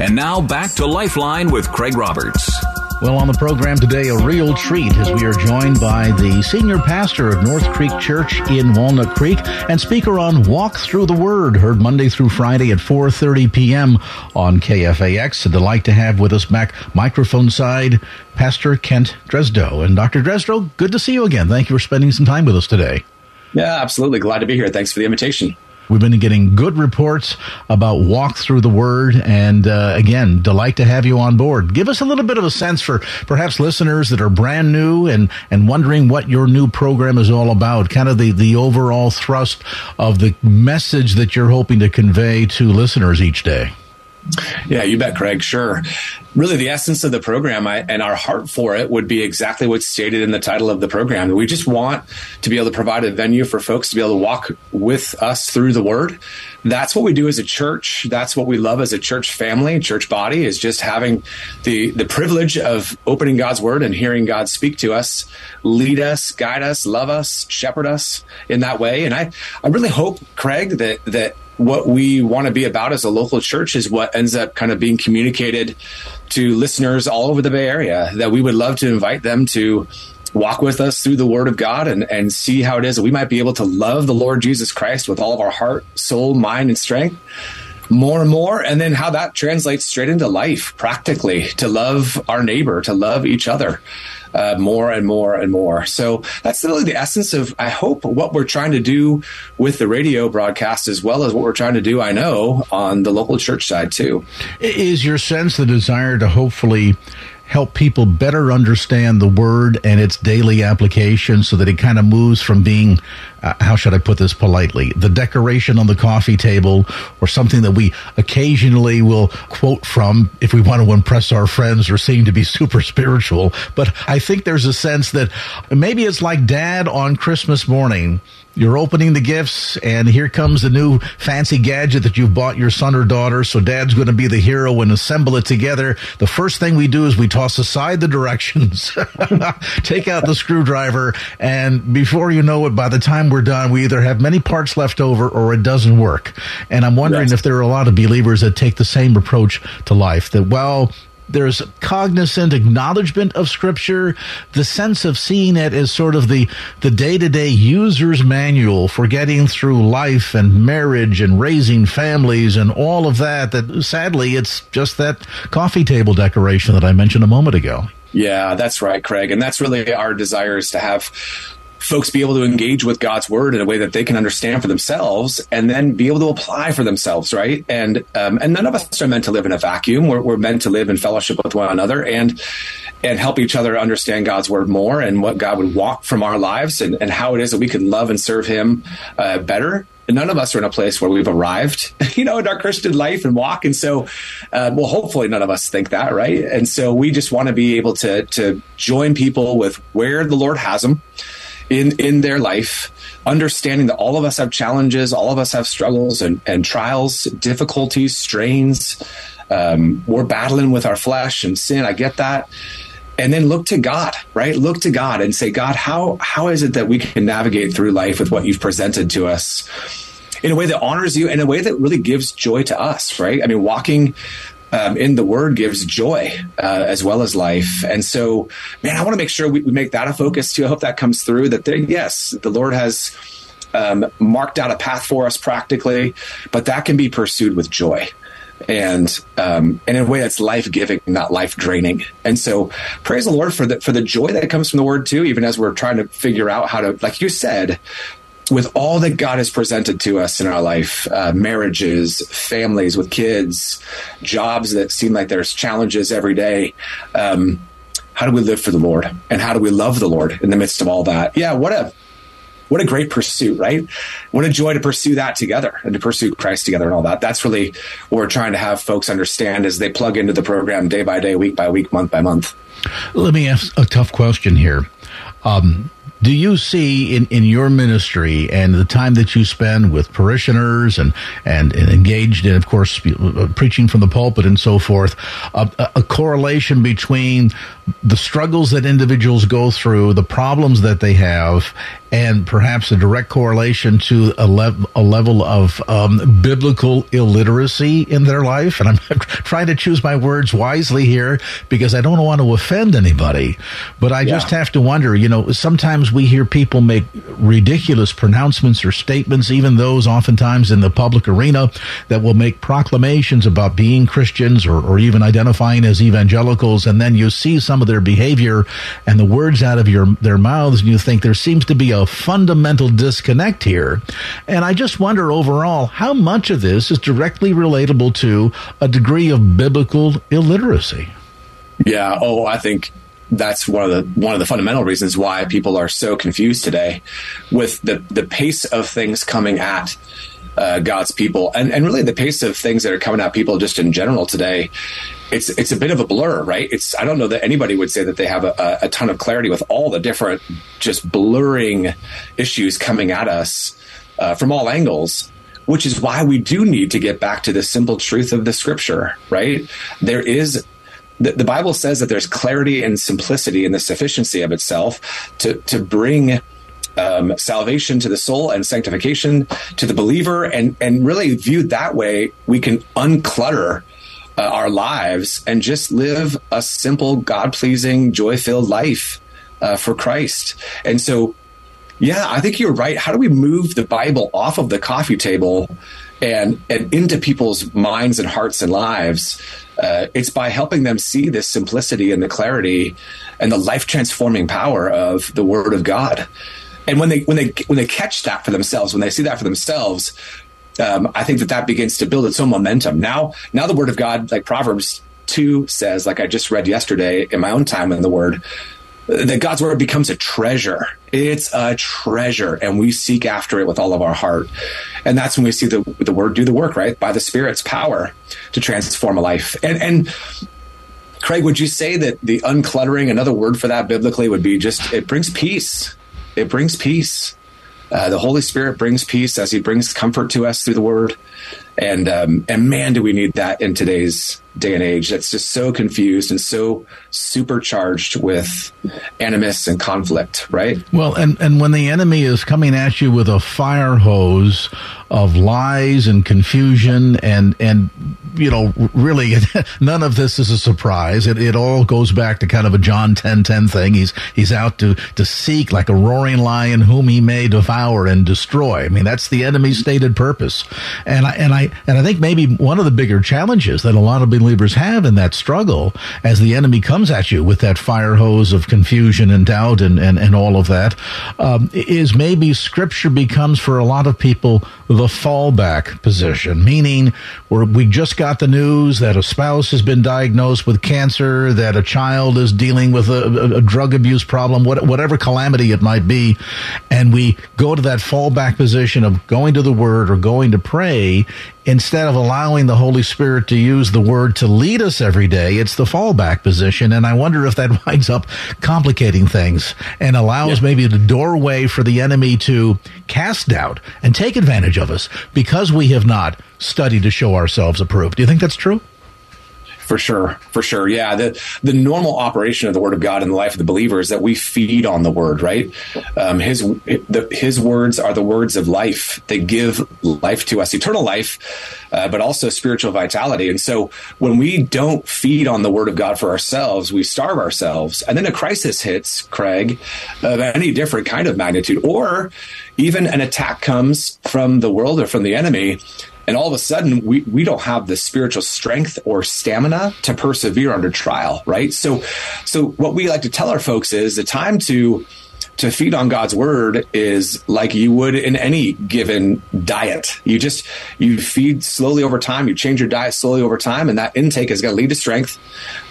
And now back to Lifeline with Craig Roberts. Well, on the program today, a real treat as we are joined by the senior pastor of North Creek Church in Walnut Creek and speaker on Walk Through the Word, heard Monday through Friday at 4.30 p.m. on KFAX. A delight to have with us back microphone side, Pastor Kent Dresdow. And Dr. Dresdow, good to see you again. Thank you for spending some time with us today. Yeah, absolutely. Glad to be here. Thanks for the invitation. We've been getting good reports about walk through the word. And uh, again, delight to have you on board. Give us a little bit of a sense for perhaps listeners that are brand new and, and wondering what your new program is all about, kind of the, the overall thrust of the message that you're hoping to convey to listeners each day. Yeah, you bet, Craig. Sure. Really, the essence of the program I, and our heart for it would be exactly what's stated in the title of the program. We just want to be able to provide a venue for folks to be able to walk with us through the Word. That's what we do as a church. That's what we love as a church family, church body, is just having the the privilege of opening God's Word and hearing God speak to us, lead us, guide us, love us, shepherd us in that way. And I, I really hope, Craig, that that what we want to be about as a local church is what ends up kind of being communicated to listeners all over the Bay Area. That we would love to invite them to walk with us through the Word of God and, and see how it is that we might be able to love the Lord Jesus Christ with all of our heart, soul, mind, and strength more and more, and then how that translates straight into life practically to love our neighbor, to love each other uh, more and more and more. So that's really the essence of, I hope, what we're trying to do with the radio broadcast, as well as what we're trying to do, I know, on the local church side too. Is your sense the desire to hopefully help people better understand the word and its daily application so that it kind of moves from being, uh, how should I put this politely, the decoration on the coffee table or something that we occasionally will quote from if we want to impress our friends or seem to be super spiritual. But I think there's a sense that maybe it's like dad on Christmas morning you're opening the gifts and here comes the new fancy gadget that you've bought your son or daughter. So dad's going to be the hero and assemble it together. The first thing we do is we toss aside the directions, take out the screwdriver. And before you know it, by the time we're done, we either have many parts left over or it doesn't work. And I'm wondering yes. if there are a lot of believers that take the same approach to life that, well, there's cognizant acknowledgement of scripture, the sense of seeing it as sort of the, the day-to-day user's manual for getting through life and marriage and raising families and all of that, that sadly it's just that coffee table decoration that I mentioned a moment ago. Yeah, that's right, Craig. And that's really our desire is to have folks be able to engage with God's word in a way that they can understand for themselves and then be able to apply for themselves, right? And um, and none of us are meant to live in a vacuum. We're, we're meant to live in fellowship with one another and and help each other understand God's word more and what God would want from our lives and, and how it is that we can love and serve Him uh, better none of us are in a place where we've arrived, you know, in our Christian life and walk. And so, uh, well, hopefully none of us think that, right? And so we just want to be able to to join people with where the Lord has them in in their life understanding that all of us have challenges all of us have struggles and, and trials difficulties strains. Um, we're battling with our flesh and sin. I get that. And then look to god right? Look to god and say god how how is it that we can navigate through life with what you've presented to us in a way that honors you in a way that really gives joy to us right? I mean walking um, in the word gives joy uh, as well as life. And so, man, I want to make sure we, we, make that a focus too. I hope that comes through that there, yes, the Lord has um, marked out a path for us practically, but that can be pursued with joy. And um, and in a way that's life giving, not life draining. And so, praise the Lord for the for the joy that comes from the Word too. Even as we're trying to figure out how to, like you said, with all that God has presented to us in our life uh, marriages, families with kids, jobs that seem like there's challenges every day. Um, how do we live for the Lord? And how do we love the Lord in the midst of all that? Yeah, what a what a great pursuit, right? What a joy to pursue that together and to pursue Christ together and all that. That's really what we're trying to have folks understand as they plug into the program day by day, week by week, month by month. Let me ask a tough question here. Um, do you see in, in your ministry and the time that you spend with parishioners and, and, and engaged in, of course, uh, preaching from the pulpit and so forth, a, a, correlation between the struggles that individuals go through, the problems that they have, and perhaps a direct correlation to a, a level of um, biblical illiteracy in their life. And I'm trying to choose my words wisely here because I don't want to offend anybody. But I yeah. just have to wonder, you know, sometimes we hear people make ridiculous pronouncements or statements, even those oftentimes in the public arena that will make proclamations about being Christians or, or even identifying as evangelicals. And then you see some of their behavior and the words out of your, their mouths and you think there seems to be a fundamental disconnect here. And I just wonder overall how much of this is directly relatable to a degree of biblical illiteracy. Yeah. Oh, I think that's one of the one of the fundamental reasons why people are so confused today with the the pace of things coming at uh, God's people and and really the pace of things that are coming at people just in general today it's it's a bit of a blur right? It's I don't know that anybody would say that they have a, a ton of clarity with all the different just blurring issues coming at us uh, from all angles which is why we do need to get back to the simple truth of the scripture right? There is the, the Bible says that there's clarity and simplicity in the sufficiency of itself to to bring um, salvation to the soul and sanctification to the believer, and and really viewed that way, we can unclutter uh, our lives and just live a simple, God pleasing, joy filled life uh, for Christ. And so, yeah, I think you're right. How do we move the Bible off of the coffee table and and into people's minds and hearts and lives? Uh, it's by helping them see this simplicity and the clarity and the life transforming power of the Word of God. And when they when they when they catch that for themselves, when they see that for themselves, um, I think that that begins to build its own momentum. Now, now the Word of God, like Proverbs two says, like I just read yesterday in my own time in the Word, that God's word becomes a treasure. It's a treasure, and we seek after it with all of our heart. And that's when we see the the word do the work, right? By the Spirit's power to transform a life. And and Craig, would you say that the uncluttering, another word for that biblically, would be just it brings peace. It brings peace. Uh, the Holy Spirit brings peace as He brings comfort to us through the Word, and um, and man, do we need that in today's day and age that's just so confused and so supercharged with animus and conflict, right? Well, and, and when the enemy is coming at you with a fire hose of lies and confusion and, and, you know, really none of this is a surprise. It, it all goes back to kind of a John 10, 10 thing. He's, he's out to, to seek like a roaring lion whom he may devour and destroy. I mean, that's the enemy's stated purpose. And I, and I, and I think maybe one of the bigger challenges that a lot of believers have in that struggle as the enemy comes at you with that fire hose of confusion and doubt and, and, and all of that um, is maybe scripture becomes for a lot of people the fallback position, meaning where we just got the news that a spouse has been diagnosed with cancer, that a child is dealing with a, a, a drug abuse problem, what, whatever calamity it might be, and we go to that fallback position of going to the Word or going to pray instead of allowing the Holy Spirit to use the Word to lead us every day, it's the fallback position. And I wonder if that winds up complicating things and allows yeah. maybe the doorway for the enemy to cast doubt and take advantage of us because we have not studied to show ourselves approved. Do you think that's true? For sure, for sure, yeah. The the normal operation of the Word of God in the life of the believer is that we feed on the Word, right? Um, his the, His words are the words of life. They give life to us, eternal life, uh, but also spiritual vitality. And so, when we don't feed on the Word of God for ourselves, we starve ourselves, and then a crisis hits, Craig, of any different kind of magnitude, or even an attack comes from the world or from the enemy and all of a sudden we, we don't have the spiritual strength or stamina to persevere under trial right so so what we like to tell our folks is the time to to feed on God's word is like you would in any given diet. You just you feed slowly over time, you change your diet slowly over time and that intake is going to lead to strength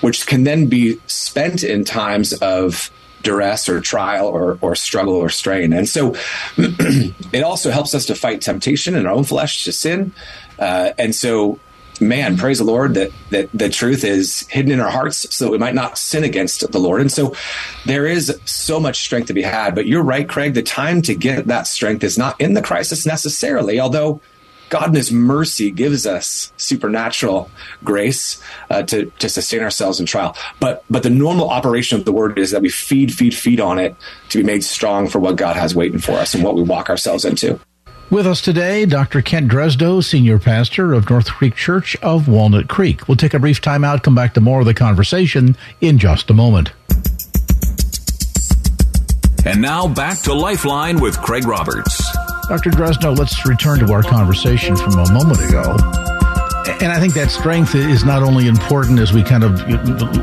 which can then be spent in times of duress or trial or, or struggle or strain. And so it also helps us to fight temptation in our own flesh to sin. Uh, and so, man, praise the Lord that, that the truth is hidden in our hearts so that we might not sin against the Lord. And so there is so much strength to be had. But you're right, Craig, the time to get that strength is not in the crisis necessarily, although God in His mercy gives us supernatural grace uh, to to sustain ourselves in trial. But but the normal operation of the Word is that we feed, feed, feed on it to be made strong for what God has waiting for us and what we walk ourselves into. With us today, Dr. Kent Dresdow, Senior Pastor of North Creek Church of Walnut Creek. We'll take a brief time out, come back to more of the conversation in just a moment. And now back to Lifeline with Craig Roberts. Dr. Dresdow, let's return to our conversation from a moment ago. And I think that strength is not only important as we kind of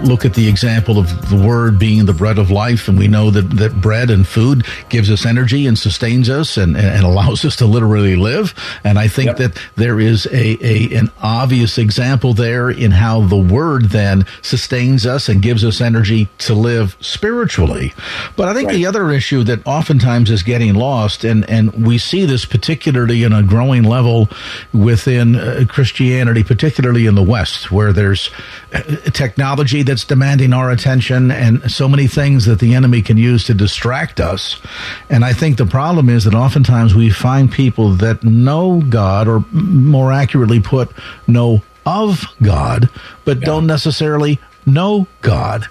look at the example of the word being the bread of life, and we know that, that bread and food gives us energy and sustains us and, and allows us to literally live. And I think yep. that there is a, a an obvious example there in how the word then sustains us and gives us energy to live spiritually. But I think right. the other issue that oftentimes is getting lost, and, and we see this particularly in a growing level within uh, Christianity particularly in the West, where there's uh, technology that's demanding our attention and so many things that the enemy can use to distract us. And I think the problem is that oftentimes we find people that know God, or more accurately put, know of God, but yeah. don't necessarily know God.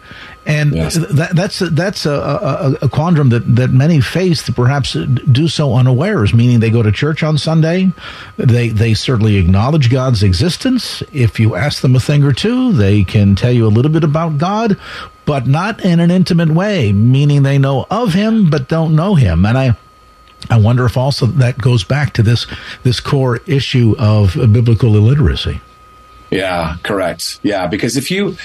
And yes. that, that's that's a, a, a, quandrum that, that many face that perhaps do so unawares. Meaning they go to church on Sunday, they they certainly acknowledge God's existence. If you ask them a thing or two, they can tell you a little bit about God, but not in an intimate way. Meaning they know of Him but don't know Him. And I I wonder if also that goes back to this this core issue of biblical illiteracy. Yeah, correct. Yeah, because if you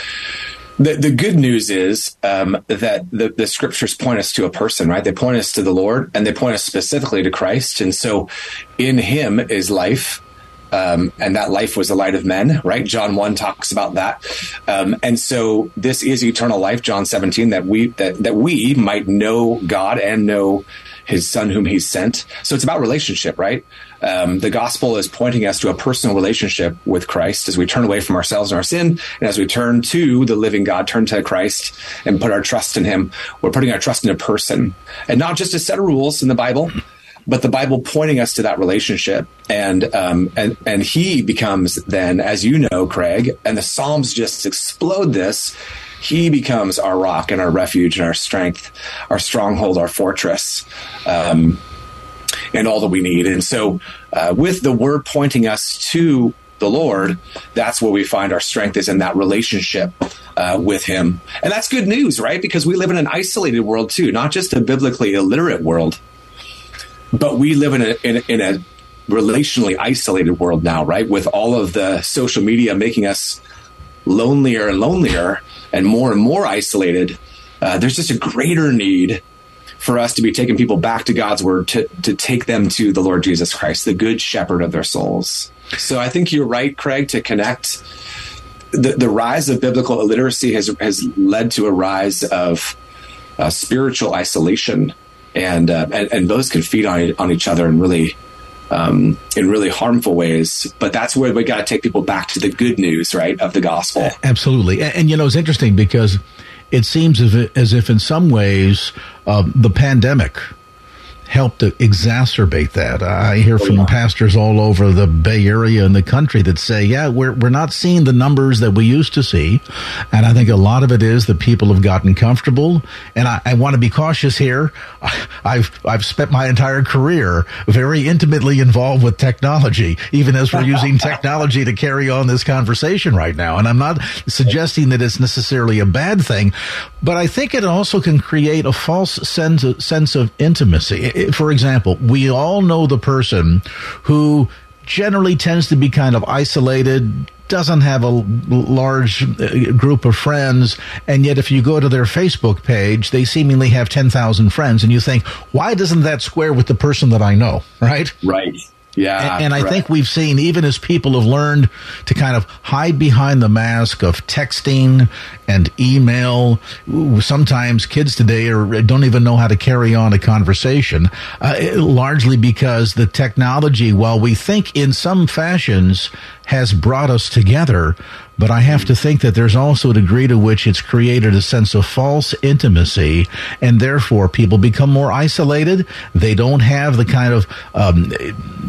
the, the good news is um, that the, the scriptures point us to a person, right? They point us to the Lord and they point us specifically to Christ. And so in him is life. Um, and that life was the light of men, right? John 1 talks about that. Um, and so this is eternal life, John 17, that we, that, that we might know God and know his son whom he sent. So it's about relationship, right? Um, the gospel is pointing us to a personal relationship with Christ as we turn away from ourselves and our sin. And as we turn to the living God, turn to Christ and put our trust in him, we're putting our trust in a person and not just a set of rules in the Bible. But the Bible pointing us to that relationship, and um, and and he becomes then, as you know, Craig, and the Psalms just explode this he becomes our rock and our refuge and our strength, our stronghold, our fortress, um, and all that we need. And so, uh, with the word pointing us to the Lord, that's where we find our strength is in that relationship uh, with Him. And that's good news, right? Because we live in an isolated world too, not just a biblically illiterate world, but we live in a, in in a relationally isolated world now, right? With all of the social media making us lonelier and lonelier and more and more isolated, uh, there's just a greater need for us to be taking people back to God's word to, to take them to the Lord Jesus Christ, the good shepherd of their souls. So I think you're right, Craig, to connect. The, the rise of biblical illiteracy has, has led to a rise of uh, spiritual isolation, and, uh, and, and those can feed on on each other and really um, in really harmful ways. But that's where we got to take people back to the good news, right, of the gospel. Absolutely. And, and you know, it's interesting because it seems as if, as if in some ways, um, the pandemic help to exacerbate that. I hear oh, from oh, yeah. pastors all over the Bay Area and the country that say, yeah, we're, we're not seeing the numbers that we used to see. And I think a lot of it is that people have gotten comfortable. And I, I want to be cautious here. I've, I've spent my entire career very intimately involved with technology, even as we're using technology to carry on this conversation right now. And I'm not suggesting that it's necessarily a bad thing, but I think it also can create a false sense of, sense of intimacy for example, we all know the person who generally tends to be kind of isolated, doesn't have a large uh, group of friends, and yet if you go to their Facebook page, they seemingly have 10,000 friends, and you think, why doesn't that square with the person that I know, right? Right. Yeah. And, and I think we've seen, even as people have learned to kind of hide behind the mask of texting and email, sometimes kids today are, don't even know how to carry on a conversation, uh, largely because the technology, while we think in some fashions has brought us together, but I have to think that there's also a degree to which it's created a sense of false intimacy, and therefore people become more isolated. They don't have the kind of um,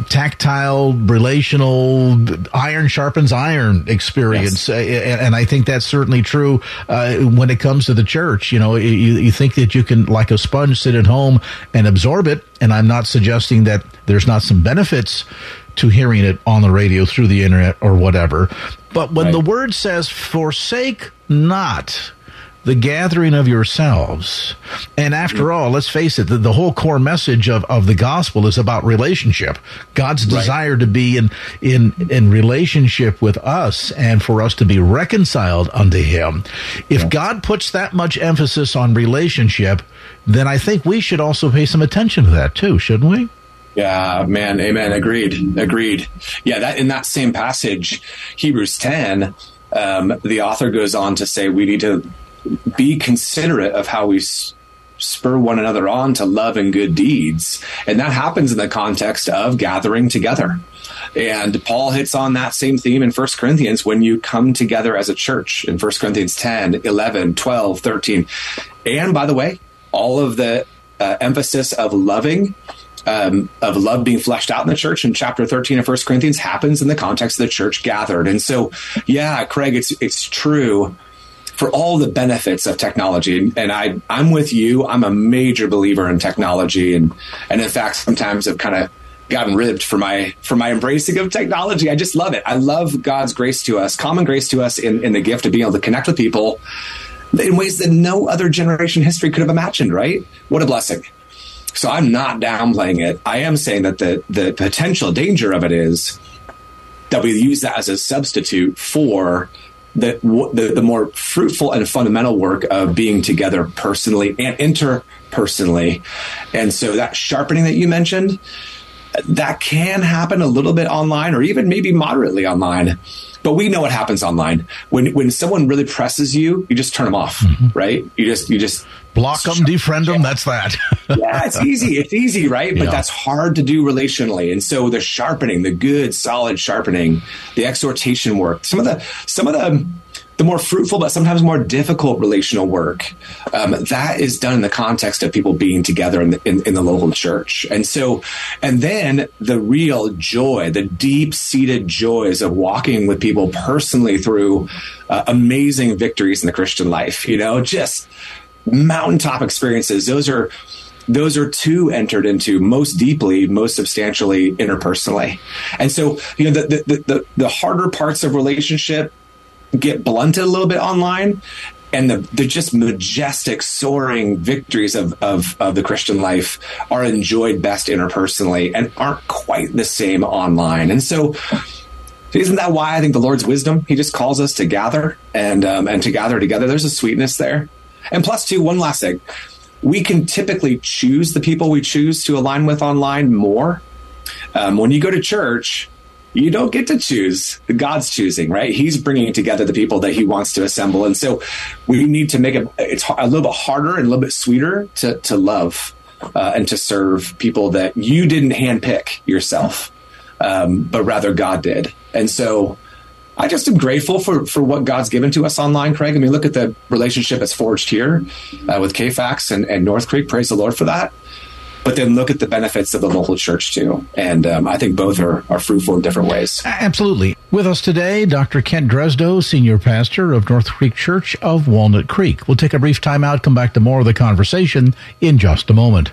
tactile, relational, iron sharpens iron experience, yes. And, I think that's certainly true uh, when it comes to the church. You know, you, you think that you can, like a sponge, sit at home and absorb it, and I'm not suggesting that there's not some benefits to hearing it on the radio through the internet or whatever. But when right. the word says, forsake not the gathering of yourselves. And after all, let's face it, the, the, whole core message of, of the gospel is about relationship. God's right. desire to be in, in, in relationship with us and for us to be reconciled unto Him. If yeah. God puts that much emphasis on relationship, then I think we should also pay some attention to that too, shouldn't we? Yeah, man, amen. Agreed. Agreed. Yeah, that in that same passage, Hebrews 10, um, the author goes on to say we need to be considerate of how we s- spur one another on to love and good deeds. And that happens in the context of gathering together. And Paul hits on that same theme in 1 Corinthians when you come together as a church in 1 Corinthians 10, 11, 12, 13. And by the way, all of the uh, emphasis of loving um, of love being fleshed out in the church in chapter 13 of First Corinthians happens in the context of the church gathered. And so, yeah, Craig, it's it's true for all the benefits of technology. And I I'm with you. I'm a major believer in technology, and and in fact, sometimes I've kind of gotten ribbed for my for my embracing of technology. I just love it. I love God's grace to us, common grace to us in, in the gift of being able to connect with people in ways that no other generation history could have imagined, right? What a blessing. So I'm not downplaying it. I am saying that the the potential danger of it is that we use that as a substitute for the, the, the more fruitful and fundamental work of being together personally and interpersonally. And so that sharpening that you mentioned, that can happen a little bit online or even maybe moderately online. But we know what happens online. When when someone really presses you, you just turn them off, mm-hmm. right? You just you just block them, defriend them. That's that. yeah, it's easy. It's easy, right? But yeah. that's hard to do relationally. And so the sharpening, the good, solid sharpening, the exhortation work, some of the some of the the more fruitful but sometimes more difficult relational work um, that is done in the context of people being together in the, in, in the local church and so and then the real joy the deep seated joys of walking with people personally through uh, amazing victories in the christian life you know just mountaintop experiences. Those are those are two entered into most deeply, most substantially interpersonally. And so, you know, the, the, the, the harder parts of relationship get blunted a little bit online and the, the just majestic soaring victories of, of, of the christian life are enjoyed best interpersonally and aren't quite the same online. And so isn't that why i think the lord's wisdom he just calls us to gather and um, and to gather together? There's a sweetness there and plus two one last thing we can typically choose the people we choose to align with online more um, when you go to church you don't get to choose. God's choosing, right? He's bringing together the people that He wants to assemble, and so we need to make it it's a little bit harder and a little bit sweeter to to love uh, and to serve people that you didn't handpick yourself, um, but rather God did. And so, I just am grateful for for what God's given to us online, Craig. I mean, look at the relationship that's forged here uh, with KFAX and, and North Creek. Praise the Lord for that but then look at the benefits of the local church too. And um, I think both are, are fruitful in different ways. Absolutely. With us today, Dr. Kent Dresdow, Senior Pastor of North Creek Church of Walnut Creek. We'll take a brief time out, come back to more of the conversation in just a moment.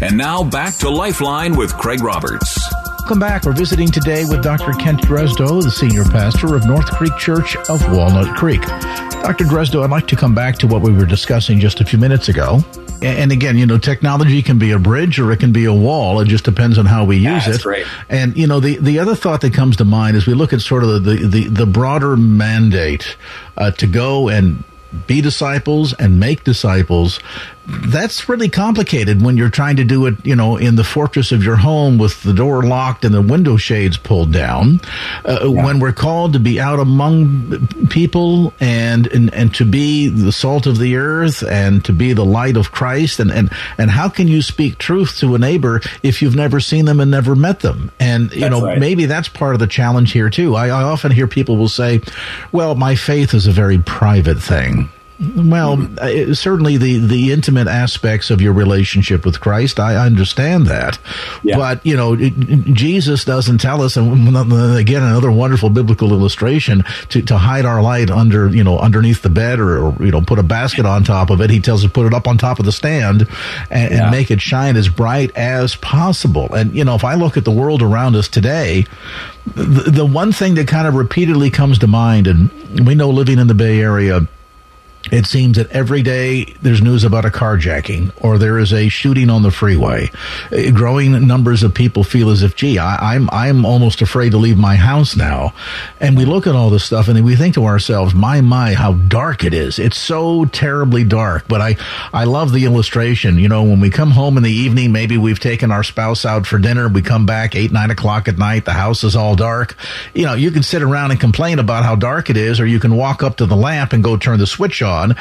And now back to Lifeline with Craig Roberts. Welcome back. We're visiting today with Dr. Kent Dresdow, the senior pastor of North Creek Church of Walnut Creek. Dr. Dresdow, I'd like to come back to what we were discussing just a few minutes ago. And again, you know, technology can be a bridge or it can be a wall. It just depends on how we use it. Right. And you know, the the other thought that comes to mind is we look at sort of the the, the broader mandate uh, to go and be disciples and make disciples that's really complicated when you're trying to do it, you know, in the fortress of your home with the door locked and the window shades pulled down. Uh, yeah. When we're called to be out among people and, and and to be the salt of the earth and to be the light of Christ, and and and how can you speak truth to a neighbor if you've never seen them and never met them? And you that's know, right. maybe that's part of the challenge here too. I, I often hear people will say, "Well, my faith is a very private thing." Well, uh, certainly the, the intimate aspects of your relationship with Christ, I understand that. Yeah. But, you know, it, Jesus doesn't tell us, and again, another wonderful biblical illustration, to, to hide our light under, you know, underneath the bed or, or, you know, put a basket on top of it. He tells us to put it up on top of the stand and, yeah. and make it shine as bright as possible. And, you know, if I look at the world around us today, the, the one thing that kind of repeatedly comes to mind, and we know living in the Bay Area, it seems that every day there's news about a carjacking or there is a shooting on the freeway. Uh, growing numbers of people feel as if, gee, I, am I'm, I'm almost afraid to leave my house now. And we look at all this stuff and we think to ourselves, my, my, how dark it is. It's so terribly dark. But I, I love the illustration. You know, when we come home in the evening, maybe we've taken our spouse out for dinner. We come back eight, nine o'clock at night. The house is all dark. You know, you can sit around and complain about how dark it is, or you can walk up to the lamp and go turn the switch off on.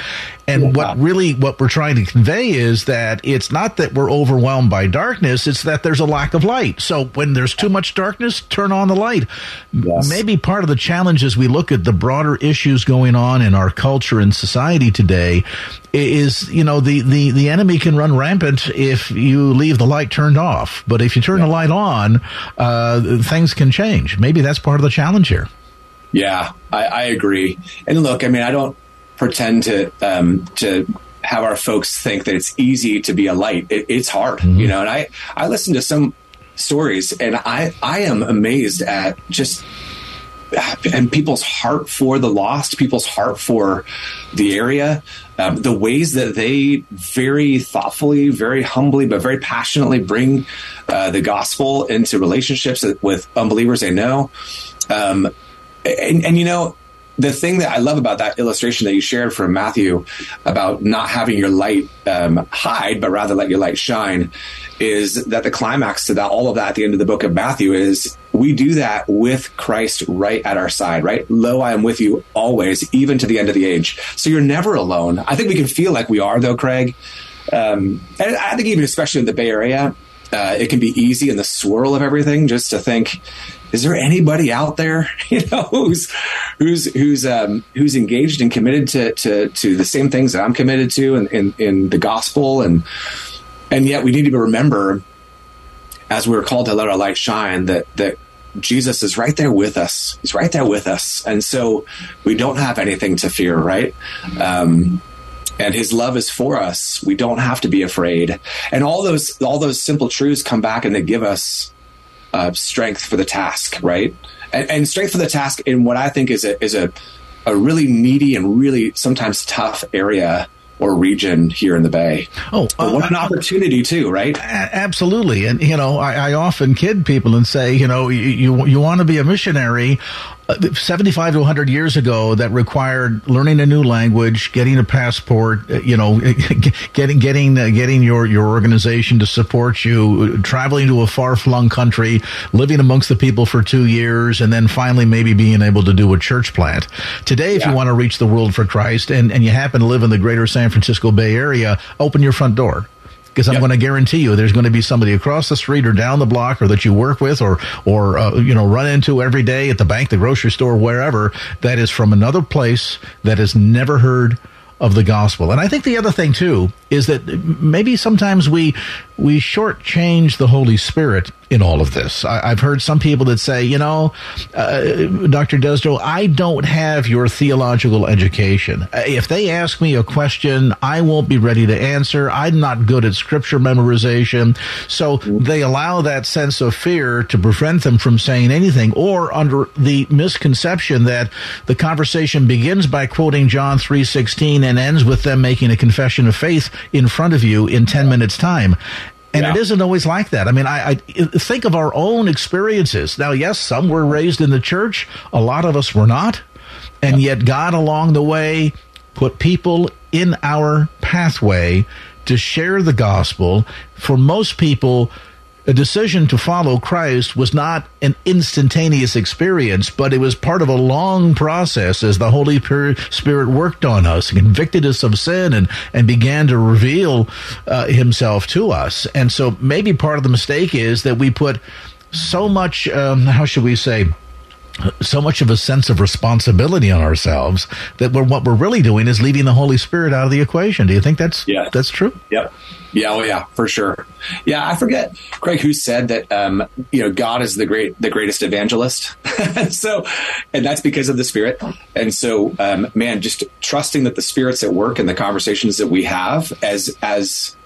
And yeah. what really what we're trying to convey is that it's not that we're overwhelmed by darkness, it's that there's a lack of light. So when there's too much darkness, turn on the light. Yes. Maybe part of the challenge as we look at the broader issues going on in our culture and society today is you know the, the, the enemy can run rampant if you leave the light turned off but if you turn yeah. the light on uh, things can change maybe that's part of the challenge here yeah I, I agree and look i mean i don't pretend to um, to have our folks think that it's easy to be a light. It, it's hard, mm-hmm. you know. And I I listen to some stories, and I I am amazed at just and people's heart for the lost, people's heart for the area, um, the ways that they very thoughtfully, very humbly, but very passionately bring uh, the gospel into relationships with unbelievers they know. Um, and, and you know, the thing that I love about that illustration that you shared from Matthew about not having your light um, hide, but rather let your light shine, is that the climax to that, all of that at the end of the book of Matthew is we do that with Christ right at our side, right? Lo, I am with you always, even to the end of the age. So you're never alone. I think we can feel like we are, though, Craig. Um, and I think even especially in the Bay Area, uh, it can be easy in the swirl of everything just to think, is there anybody out there, you know, who's who's who's um, who's engaged and committed to, to to the same things that I'm committed to in, in, in the gospel and and yet we need to remember as we're called to let our light shine that that Jesus is right there with us. He's right there with us, and so we don't have anything to fear, right? Um, and his love is for us. We don't have to be afraid. And all those all those simple truths come back and they give us uh, strength for the task, right? And, and, strength for the task in what I think is a is a a really needy and really sometimes tough area or region here in the Bay. Oh, uh, what an opportunity too, right? Absolutely. And you know, I, I, often kid people and say, you know, you you, you want to be a missionary. Uh, 75 to 100 years ago that required learning a new language, getting a passport, uh, you know, getting getting uh, getting your your organization to support you, traveling to a far-flung country, living amongst the people for 2 years and then finally maybe being able to do a church plant. Today if yeah. you want to reach the world for Christ and and you happen to live in the greater San Francisco Bay Area, open your front door because I'm yep. going to guarantee you there's going to be somebody across the street or down the block or that you work with or or uh, you know run into every day at the bank, the grocery store, wherever that is from another place that has never heard of the gospel. And I think the other thing too is that maybe sometimes we we shortchange the Holy Spirit in all of this. I, have heard some people that say, you know, uh, Dr. Dresdow, I don't have your theological education. Uh, if they ask me a question, I won't be ready to answer. I'm not good at scripture memorization. So they allow that sense of fear to prevent them from saying anything or under the misconception that the conversation begins by quoting John 3:16 and ends with them making a confession of faith in front of you in 10 minutes time. And yeah. it isn't always like that. I mean, I, I, think of our own experiences. Now, yes, some were raised in the church. A lot of us were not. And yet God along the way put people in our pathway to share the gospel. For most people, a decision to follow Christ was not an instantaneous experience, but it was part of a long process as the Holy Spirit worked on us, convicted us of sin, and, and began to reveal uh, Himself to us. And so maybe part of the mistake is that we put so much, um, how should we say, so much of a sense of responsibility on ourselves that we're, what we're really doing is leaving the Holy Spirit out of the equation. Do you think that's yeah. that's true? Yep. Yeah, oh yeah, for sure. Yeah, I forget, Craig, who said that um, you know God is the great, the greatest evangelist. so, and that's because of the Spirit. And so, um, man, just trusting that the Spirit's at work in the conversations that we have, as as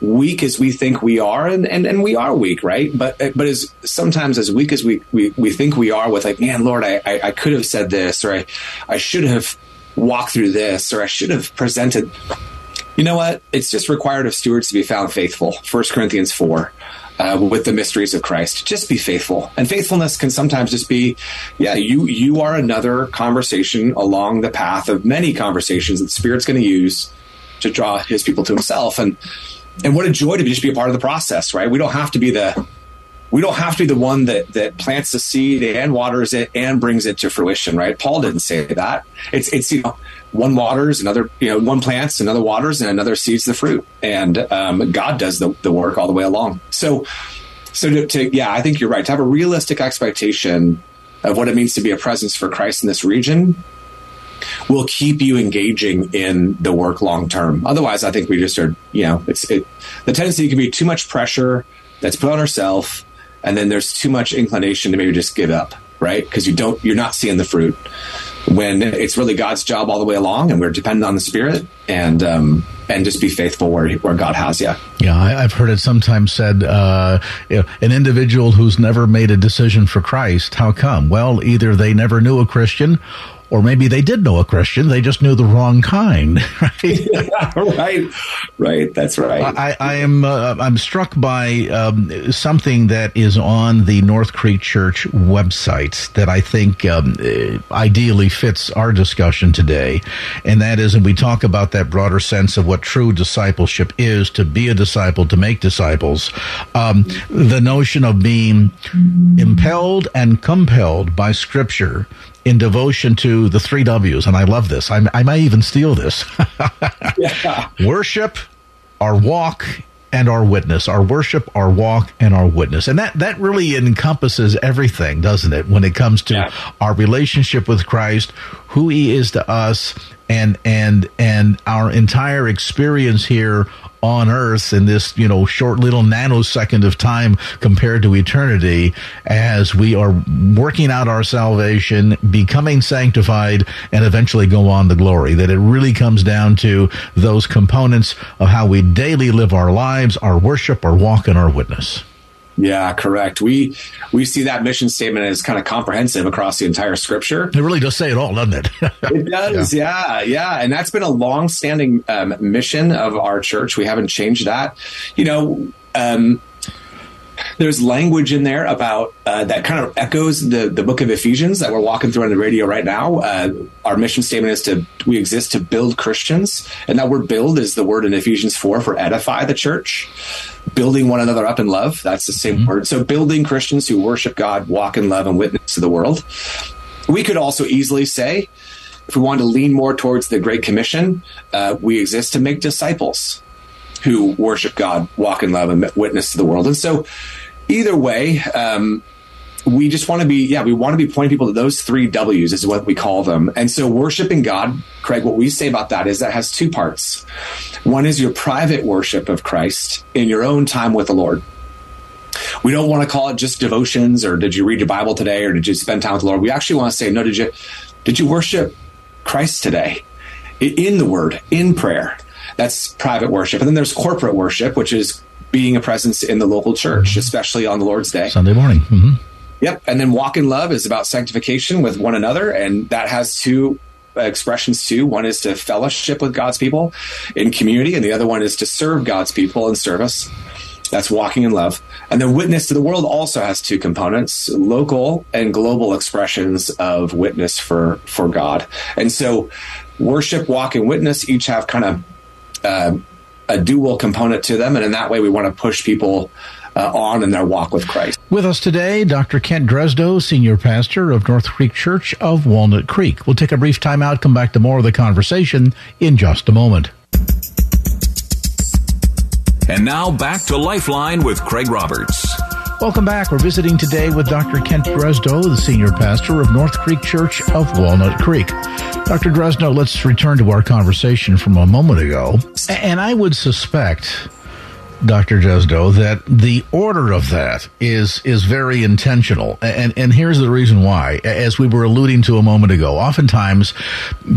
weak as we think we are, and, and, and we are weak, right? But but as sometimes as weak as we, we, we think we are, with like, man, Lord, I, I, I could have said this, or I, I should have walked through this, or I should have presented. You know what? It's just required of stewards to be found faithful. First Corinthians four. Uh, with the mysteries of Christ. Just be faithful, and faithfulness can sometimes just be, yeah, you you are another conversation along the path of many conversations that the Spirit's going to use to draw His people to Himself. And and what a joy to be, just be a part of the process, right? We don't have to be the we don't have to be the one that that plants the seed and waters it and brings it to fruition, right? Paul didn't say that. It's it's you know one waters, another you know one plants, another waters, and another seeds the fruit, and um, God does the, the work all the way along. So so to, to yeah, I think you're right to have a realistic expectation of what it means to be a presence for Christ in this region will keep you engaging in the work long term. Otherwise, I think we just are, you know, it's it, the tendency can be too much pressure that's put on ourselves, and then there's too much inclination to maybe just give up, right? Because you don't, you're not seeing the fruit when it's really God's job all the way along, and we're dependent on the Spirit and um, and just be faithful where where God has you. Yeah, I, have heard it sometimes said, uh, you know, an individual who's never made a decision for Christ. How come? Well, either they never knew a Christian, or maybe they did know a Christian, they just knew the wrong kind. Right? yeah, right, right. That's right. I, I am uh, I'm struck by um, something that is on the North Creek Church website that I think um, ideally fits our discussion today, and that is, and we talk about that broader sense of what true discipleship is to be a disciple, to make disciples. Um, the notion of being impelled and compelled by Scripture in devotion to the three W's, and I love this. I, I might even steal this. yeah. Worship, our walk, and our witness. Our worship, our walk, and our witness. And that, that really encompasses everything, doesn't it? When it comes to yeah. our relationship with Christ, who he is to us, and and and our entire experience here on earth in this, you know, short little nanosecond of time compared to eternity as we are working out our salvation, becoming sanctified, and eventually go on to glory. That it really comes down to those components of how we daily live our lives, our worship, our walk, and our witness. Yeah, correct. We we see that mission statement as kind of comprehensive across the entire scripture. It really does say it all, doesn't it? it does. Yeah. yeah, yeah, and that's been a long-standing um, mission of our church. We haven't changed that. You know, um, there's language in there about uh, that kind of echoes the the book of Ephesians that we're walking through on the radio right now. Uh, our mission statement is to we exist to build Christians, and that word "build" is the word in Ephesians four for edify the church, building one another up in love. That's the same mm-hmm. word. So building Christians who worship God, walk in love, and witness to the world. We could also easily say, if we wanted to lean more towards the Great Commission, uh, we exist to make disciples who worship God, walk in love, and witness to the world. And so, either way, um, we just want to be, yeah, we want to be pointing people to those three W's is what we call them. And so, worshiping God, Craig, what we say about that is that has two parts. One is your private worship of Christ in your own time with the Lord. We don't want to call it just devotions or did you read your Bible today or did you spend time with the Lord? We actually want to say, no, did you did you worship Christ today in the Word, in prayer? That's private worship. And then there's corporate worship, which is being a presence in the local church, especially on the Lord's Day. Sunday morning. Mm-hmm. Yep. And then walk in love is about sanctification with one another. And that has two expressions too. One is to fellowship with God's people in community, and the other one is to serve God's people in service. That's walking in love. And then witness to the world also has two components, local and global expressions of witness for, for God. And so worship, walk, and witness each have kind of uh, a dual component to them, and in that way, we want to push people uh, on in their walk with Christ. With us today, Dr. Kent Dresdow, Senior Pastor of North Creek Church of Walnut Creek. We'll take a brief time out, come back to more of the conversation in just a moment. And now back to Lifeline with Craig Roberts. Welcome back. We're visiting today with Dr. Kent Dresdow, the senior pastor of North Creek Church of Walnut Creek. Dr. Dresdow, let's return to our conversation from a moment ago. And I would suspect Dr. Dresdow, that the order of that is is very intentional, and and here's the reason why. As we were alluding to a moment ago, oftentimes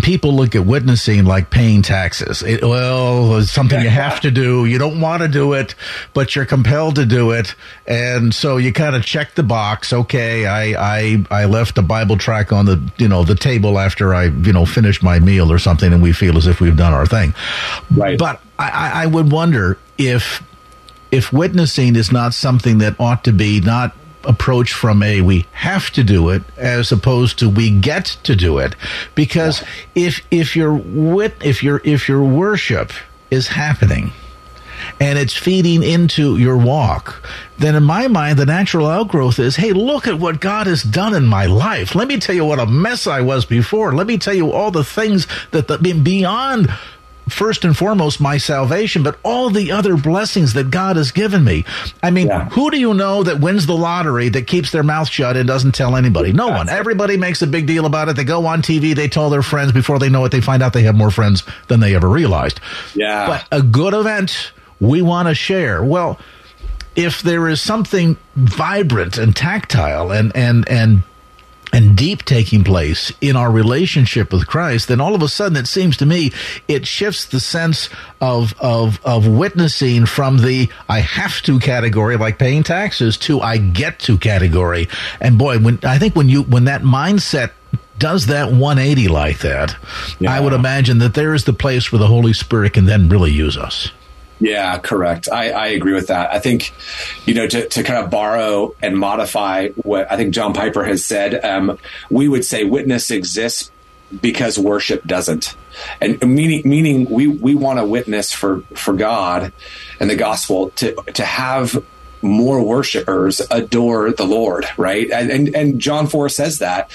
people look at witnessing like paying taxes. It, well, it's something you have to do. You don't want to do it, but you're compelled to do it, and so you kind of check the box. Okay, I I I left the Bible track on the you know the table after I you know finished my meal or something, and we feel as if we've done our thing. Right. But I, I would wonder if if witnessing is not something that ought to be not approached from a we have to do it as opposed to we get to do it because yeah. if if your wit if your if your worship is happening and it's feeding into your walk, then in my mind, the natural outgrowth is, hey, look at what God has done in my life. Let me tell you what a mess I was before. Let me tell you all the things that the, beyond first and foremost my salvation, but all the other blessings that God has given me. I mean, yeah. who do you know that wins the lottery that keeps their mouth shut and doesn't tell anybody? No one. Everybody makes a big deal about it. They go on TV, they tell their friends before they know it, they find out they have more friends than they ever realized. Yeah. But a good event we want to share. Well, if there is something vibrant and tactile and and and and deep taking place in our relationship with Christ, then all of a sudden it seems to me it shifts the sense of of of witnessing from the I have to category, like paying taxes, to I get to category. And boy, when I think when you when that mindset does that 180 like that, yeah. I would imagine that there is the place where the Holy Spirit can then really use us. Yeah, correct. I, I agree with that. I think, you know, to, to kind of borrow and modify what I think John Piper has said, um, we would say witness exists because worship doesn't. And meaning, meaning we, we want to witness for, for God and the gospel to, to have more worshipers adore the Lord, right? And, and, and John 4 says that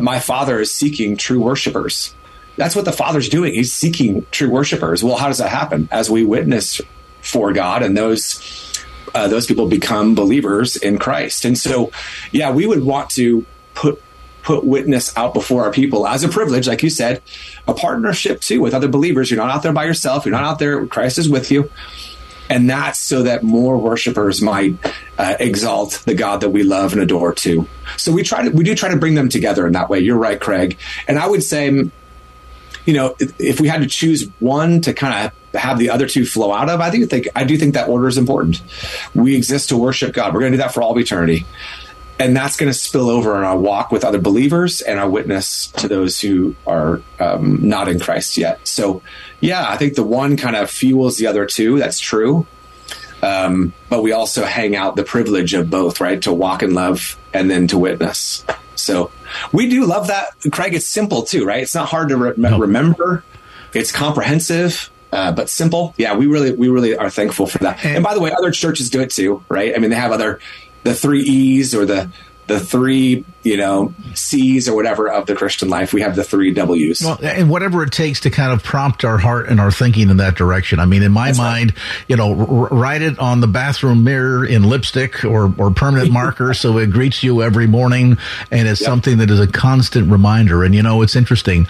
my father is seeking true worshipers that's what the Father's doing. He's seeking true worshipers. Well, how does that happen? As we witness for God and those uh, those people become believers in Christ. And so, yeah, we would want to put put witness out before our people as a privilege, like you said, a partnership too with other believers. You're not out there by yourself. You're not out there. Christ is with you. And that's so that more worshipers might uh, exalt the God that we love and adore too. So we try to, we do try to bring them together in that way. You're right, Craig. And I would say you know, if we had to choose one to kind of have the other two flow out of, I do think I do think that order is important. We exist to worship God. We're going to do that for all eternity. And that's going to spill over in our walk with other believers and our witness to those who are um, not in Christ yet. So, yeah, I think the one kind of fuels the other two. That's true. Um, but we also hang out the privilege of both, right? To walk in love and then to witness. So we do love that, Craig. It's simple too, right? It's not hard to re- no. remember. It's comprehensive. Uh, but simple. Yeah, we really, we really are thankful for that. And, and by the way, other churches do it too, right? I mean, they have other, the three E's or the the three, you know, C's or whatever of the Christian life. We have the three W's. Well, and whatever it takes to kind of prompt our heart and our thinking in that direction. I mean, in my That's mind, right. you know, r- write it on the bathroom mirror in lipstick or, or permanent marker so it greets you every morning and it's yep. something that is a constant reminder. And, you know, it's interesting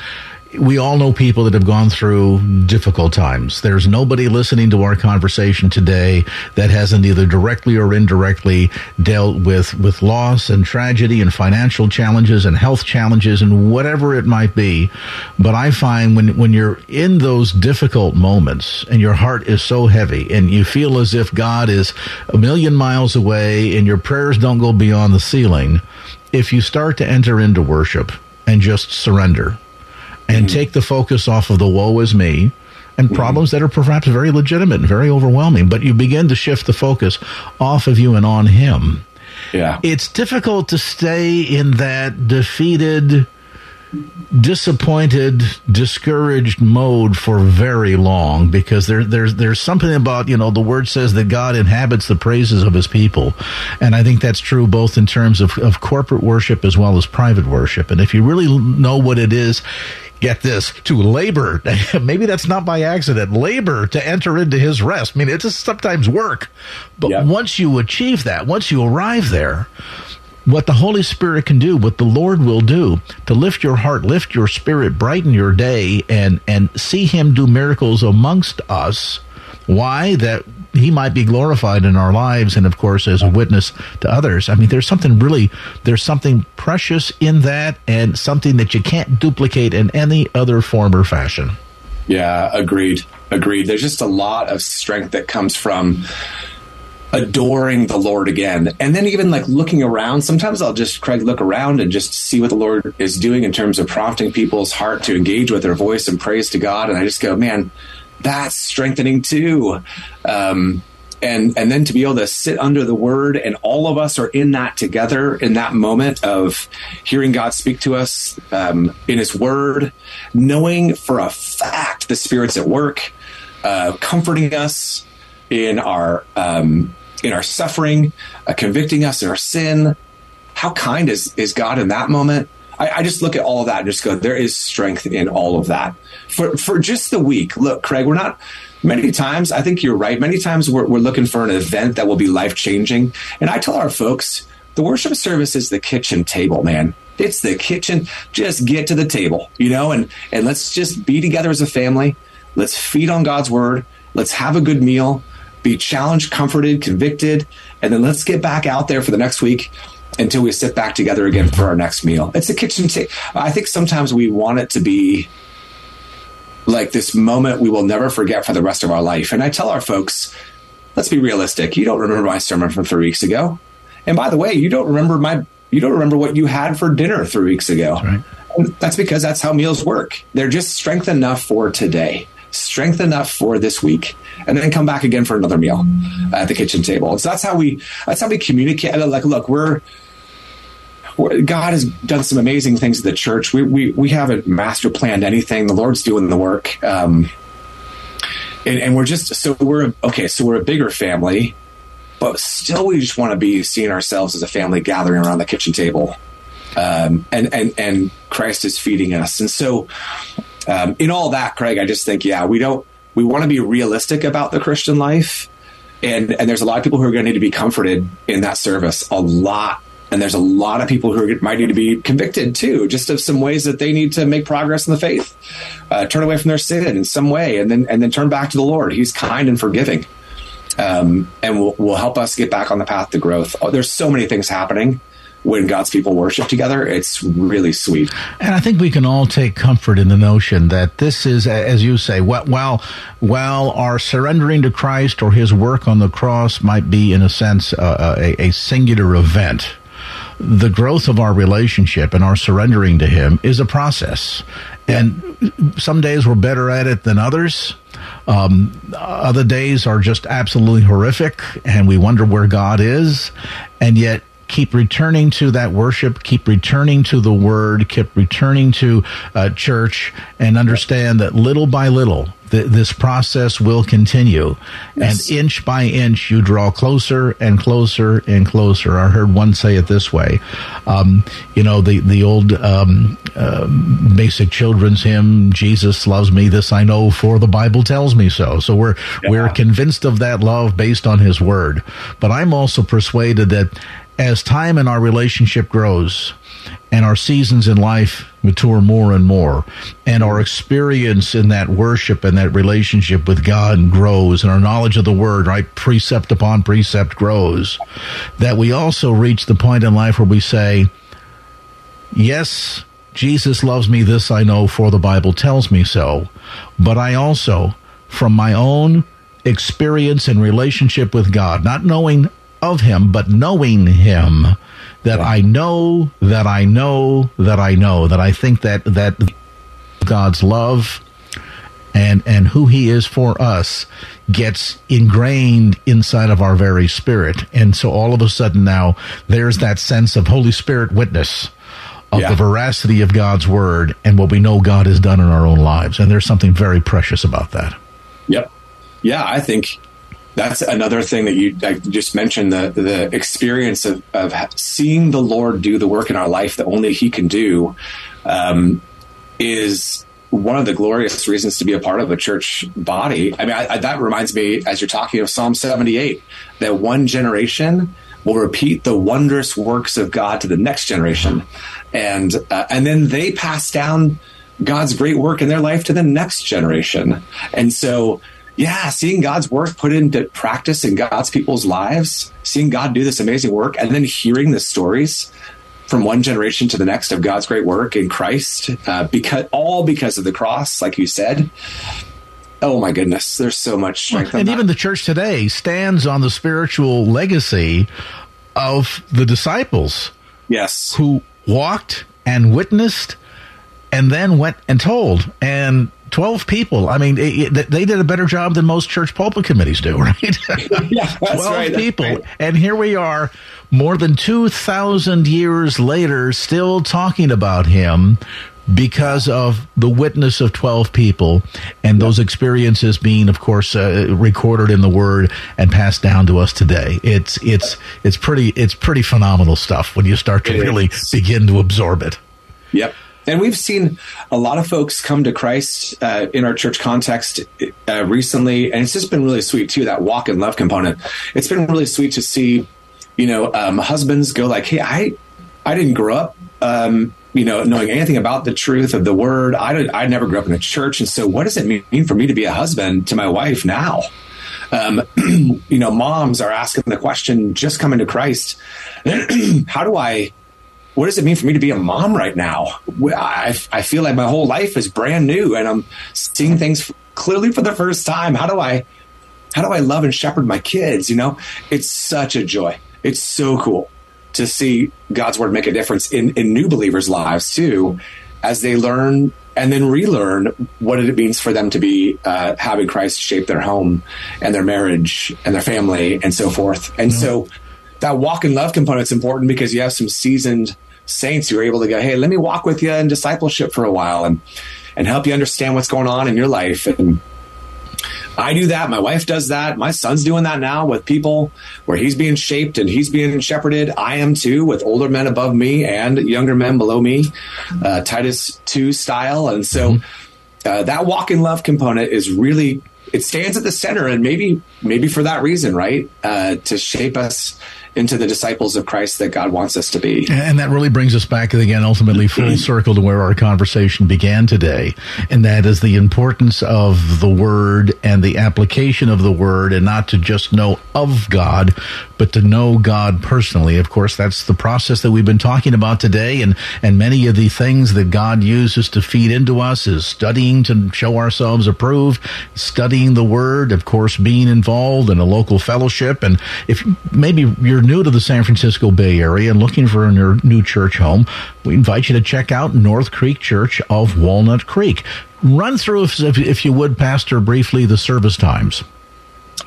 we all know people that have gone through difficult times. There's nobody listening to our conversation today that hasn't either directly or indirectly dealt with, with loss and tragedy and financial challenges and health challenges and whatever it might be. But I find when, when you're in those difficult moments and your heart is so heavy and you feel as if God is a million miles away and your prayers don't go beyond the ceiling, if you start to enter into worship and just surrender, and mm-hmm. take the focus off of the woe is me and mm-hmm. problems that are perhaps very legitimate and very overwhelming, but you begin to shift the focus off of you and on him. Yeah. It's difficult to stay in that defeated, disappointed, discouraged mode for very long because there, there's there's something about you know the word says that God inhabits the praises of His people, and I think that's true both in terms of, of corporate worship as well as private worship. And if you really know what it is, get this to labor. Maybe that's not by accident. Labor to enter into his rest. I mean it's sometimes work. But once you achieve that once you arrive there what the Holy Spirit can do, what the Lord will do to lift your heart, lift your spirit, brighten your day, and, and see Him do miracles amongst us. Why? That He might be glorified in our lives and, of course, as a witness to others. I mean, there's something really, there's something precious in that and something that you can't duplicate in any other form or fashion. Yeah, agreed. Agreed. There's just a lot of strength that comes from adoring the Lord again. And then even like looking around, sometimes I'll just, Craig, look around and just see what the Lord is doing in terms of prompting people's heart to engage with their voice and praise to God. And I just go, man, that's strengthening too. Um, and and then to be able to sit under the word and all of us are in that together in that moment of hearing god speak to us um, in his word knowing for a fact the spirit's at work uh, comforting us in our um, in our suffering, uh, convicting us in our sin. How kind is is God in that moment? I, I, just look at all that and just go, there is strength in all of that. For for just the week, look, Craig, we're not many times. I think you're right. Many times we're, we're looking for an event that will be life changing, and I tell our folks, the worship service is the kitchen table, man. It's the kitchen. Just get to the table, you know, and and let's just be together as a family. Let's feed on God's word. Let's have a good meal be challenged, comforted, convicted, and then let's get back out there for the next week until we sit back together again for our next meal. It's a kitchen table. I think sometimes we want it to be like this moment we will never forget for the rest of our life. And I tell our folks, let's be realistic. You don't remember my sermon from three weeks ago. And by the way, you don't remember my you don't remember what you had for dinner three weeks ago. That's, right. that's because that's how meals work. They're just strength enough for today strength enough for this week, and then come back again for another meal at the kitchen table. So that's how we that's how we communicate. Like, look, we're God has done some amazing things at the church. We we we haven't master planned anything. The Lord's doing the work, um, and, and we're just so we're okay. So we're a bigger family, but still, we just want to be seeing ourselves as a family gathering around the kitchen table, um, and and and Christ is feeding us. And so, um, in all that, Craig, I just think, yeah, we don't, we want to be realistic about the Christian life. And, and there's a lot of people who are going to need to be comforted in that service a lot. And there's a lot of people who are, might need to be convicted too, just of some ways that they need to make progress in the faith, uh, turn away from their sin in some way, and then and then turn back to the Lord. He's kind and forgiving, um, and will will help us get back on the path to growth. Oh, there's so many things happening when God's people worship together. It's really sweet. And I think we can all take comfort in the notion that this is, as you say, while while our surrendering to Christ or His work on the cross might be, in a sense, uh, a, a singular event the growth of our relationship and our surrendering to Him is a process. And some days we're better at it than others. Um, other days are just absolutely horrific, and we wonder where God is. And yet, keep returning to that worship, keep returning to the word, keep returning to uh, church, and understand that little by little, th- this process will continue. Yes. And inch by inch, you draw closer and closer and closer. I heard one say it this way. Um, you know, the, the old um, uh, basic children's hymn, Jesus loves me, this I know, for the Bible tells me so. So we're, yeah. we're convinced of that love based on his word. But I'm also persuaded that as time in our relationship grows and our seasons in life mature more and more and our experience in that worship and that relationship with God grows and our knowledge of the word, right? Precept upon precept grows that we also reach the point in life where we say, yes, Jesus loves me. This I know for the Bible tells me so. But I also, from my own experience and relationship with God, not knowing of him, but knowing him, that I know, that I know, that I know, that I think that that God's love and and who he is for us gets ingrained inside of our very spirit. And so all of a sudden now there's that sense of Holy Spirit witness of Yeah. the veracity of God's word and what we know God has done in our own lives. And there's something very precious about that. Yep. Yeah, I think that's another thing that you I just mentioned the the experience of, of seeing the Lord do the work in our life that only He can do um, is one of the glorious reasons to be a part of a church body. I mean, I, I, that reminds me as you're talking of Psalm 78 that one generation will repeat the wondrous works of God to the next generation, and uh, and then they pass down God's great work in their life to the next generation. And so, yeah, seeing God's work put into practice in God's people's lives, seeing God do this amazing work, and then hearing the stories from one generation to the next of God's great work in Christ, uh, because all because of the cross, like you said. Oh my goodness, there's so much strength. And even the church today stands on the spiritual legacy of the disciples yes, who walked and witnessed and then went and told. And 12 people. I mean, it, it- they did a better job than most church pulpit committees do, right? yeah, that's 12 right. people. right. And here we are, more than 2,000 years later, still talking about him because of the witness of 12 people and those experiences being of course uh, recorded in the word and passed down to us today it's it's it's pretty it's pretty phenomenal stuff when you start to It really is. begin to absorb it Yep. And we've seen a lot of folks come to Christ uh, in our church context uh, recently, and it's just been really sweet too. That walk and love component. It's been really sweet to see, you know, um, husbands go like, "Hey, I, I didn't grow up, um, you know, knowing anything about the truth of the word. I did, I never grew up in a church, and so what does it mean for me to be a husband to my wife now?" Um, you know, moms are asking the question, just coming to Christ, how do I? What does it mean for me to be a mom right now? I, I feel like my whole life is brand new and I'm seeing things clearly for the first time. How do I, how do I love and shepherd my kids? You know, it's such a joy. It's so cool to see God's word make a difference in, in new believers' lives too, as they learn and then relearn what it means for them to be uh, having Christ shape their home and their marriage and their family and so forth. And so that walk in love component is important because you have some seasoned saints who are able to go, hey, let me walk with you in discipleship for a while and and help you understand what's going on in your life. And I do that. My wife does that. My son's doing that now with people where he's being shaped and he's being shepherded. I am too, with older men above me and younger men below me, uh, Titus 2 style. And so uh, that walk in love component is really it stands at the center and maybe maybe for that reason right uh, to shape us into the disciples of christ that god wants us to be And that really brings us back again, ultimately full mm-hmm. circle to where our conversation began today. And that is the importance of the word and the application of the word and not to just know of God, but to know God personally. Of course, that's the process that we've been talking about today. And, and many of the things that God uses to feed into us is studying to show ourselves approved, studying the word, of course, being involved in a local fellowship. And if maybe you're new to the San Francisco Bay Area and looking for a new church home, we invite you to check out North Creek Church of Walnut Creek. Run through, if, if you would, Pastor, briefly the service times.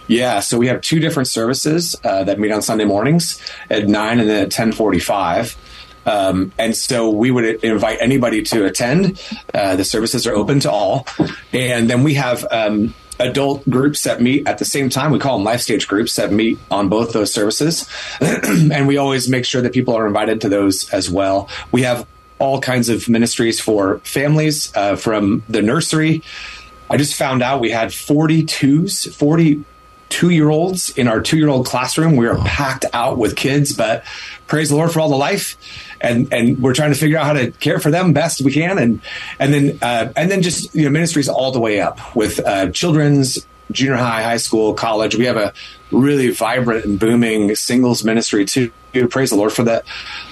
yeah so we have two different services uh, that meet on sunday mornings at 9 and then at 1045 um, and so we would invite anybody to attend. Uh, the services are open to all. And then we have um, adult groups that meet at the same time. We call them life stage groups that meet on both those services. and we always make sure that people are invited to those as well. We have all kinds of ministries for families uh, from the nursery. I just found out we had 42s, 42 year olds in our two year old classroom. We are packed out with kids, but praise the Lord for all the life. And, and we're trying to figure out how to care for them best we can. And, and then, uh, and then just, you know, ministries all the way up with, uh, children's junior high, high school, college. We have a really vibrant and booming singles ministry too. Praise the Lord for that.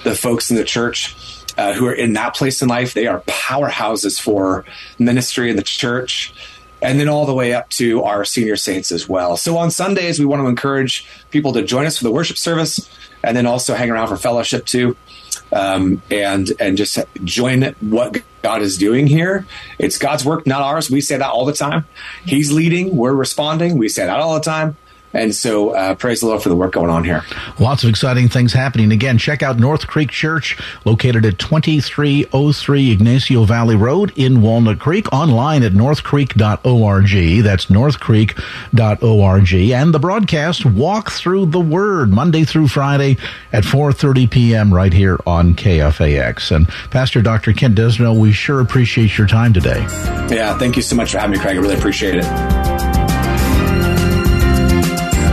The folks in the church uh, who are in that place in life, they are powerhouses for ministry in the church. And then all the way up to our senior saints as well. So on Sundays, we want to encourage people to join us for the worship service and then also hang around for fellowship too. Um, and and just join what God is doing here. It's God's work, not ours. We say that all the time. He's leading, we're responding. We say that all the time. And so, uh, praise the Lord for the work going on here. Lots of exciting things happening. Again, check out North Creek Church, located at 2303 Ignacio Valley Road in Walnut Creek, online at northcreek.org. That's northcreek.org. And the broadcast, Walk Through the Word, Monday through Friday at 4.30 p.m. right here on KFAX. And Pastor Dr. Kent Dresdow, we sure appreciate your time today. Yeah, thank you so much for having me, Craig. I really appreciate it.